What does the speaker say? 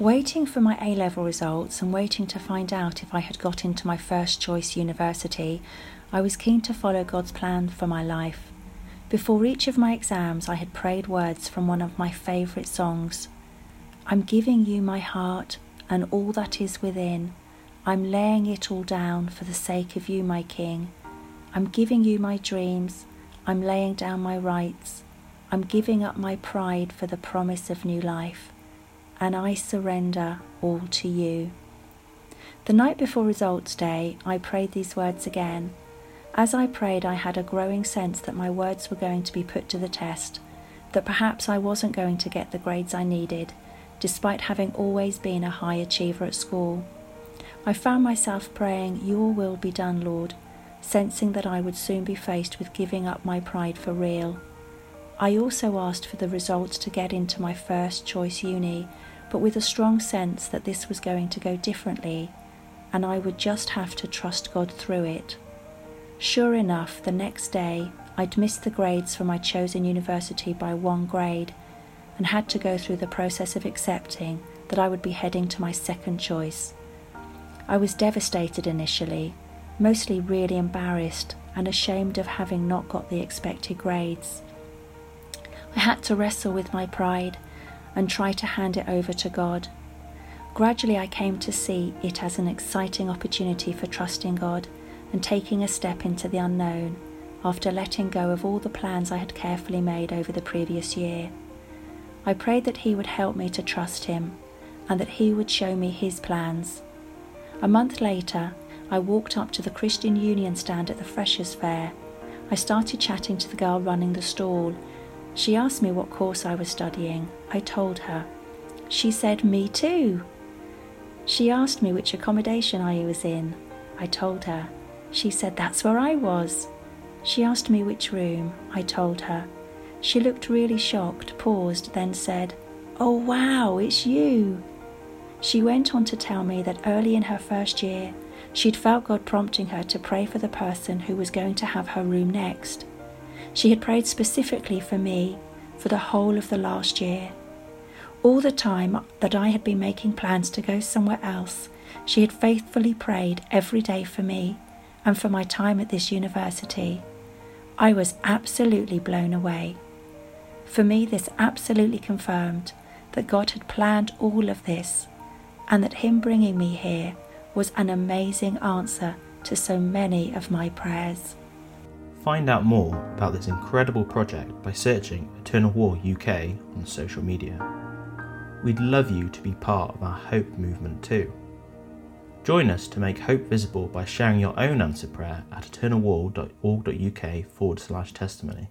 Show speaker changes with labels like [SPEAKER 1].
[SPEAKER 1] Waiting for my A level results and waiting to find out if I had got into my first choice university, I was keen to follow God's plan for my life. Before each of my exams, I had prayed words from one of my favourite songs I'm giving you my heart and all that is within. I'm laying it all down for the sake of you, my King. I'm giving you my dreams. I'm laying down my rights. I'm giving up my pride for the promise of new life and I surrender all to you. The night before results day, I prayed these words again. As I prayed, I had a growing sense that my words were going to be put to the test, that perhaps I wasn't going to get the grades I needed, despite having always been a high achiever at school. I found myself praying, Your will be done, Lord, sensing that I would soon be faced with giving up my pride for real. I also asked for the results to get into my first choice uni but with a strong sense that this was going to go differently and I would just have to trust God through it. Sure enough, the next day I'd missed the grades for my chosen university by one grade and had to go through the process of accepting that I would be heading to my second choice. I was devastated initially, mostly really embarrassed and ashamed of having not got the expected grades. I had to wrestle with my pride and try to hand it over to God. Gradually, I came to see it as an exciting opportunity for trusting God and taking a step into the unknown after letting go of all the plans I had carefully made over the previous year. I prayed that He would help me to trust Him and that He would show me His plans. A month later, I walked up to the Christian Union stand at the Freshers' Fair. I started chatting to the girl running the stall she asked me what course I was studying. I told her. She said, Me too. She asked me which accommodation I was in. I told her. She said, That's where I was. She asked me which room. I told her. She looked really shocked, paused, then said, Oh wow, it's you. She went on to tell me that early in her first year, she'd felt God prompting her to pray for the person who was going to have her room next. She had prayed specifically for me for the whole of the last year. All the time that I had been making plans to go somewhere else, she had faithfully prayed every day for me and for my time at this university. I was absolutely blown away. For me, this absolutely confirmed that God had planned all of this and that Him bringing me here was an amazing answer to so many of my prayers.
[SPEAKER 2] Find out more about this incredible project by searching Eternal Wall UK on social media. We'd love you to be part of our Hope movement too. Join us to make hope visible by sharing your own answer prayer at eternalwall.org.uk forward slash testimony.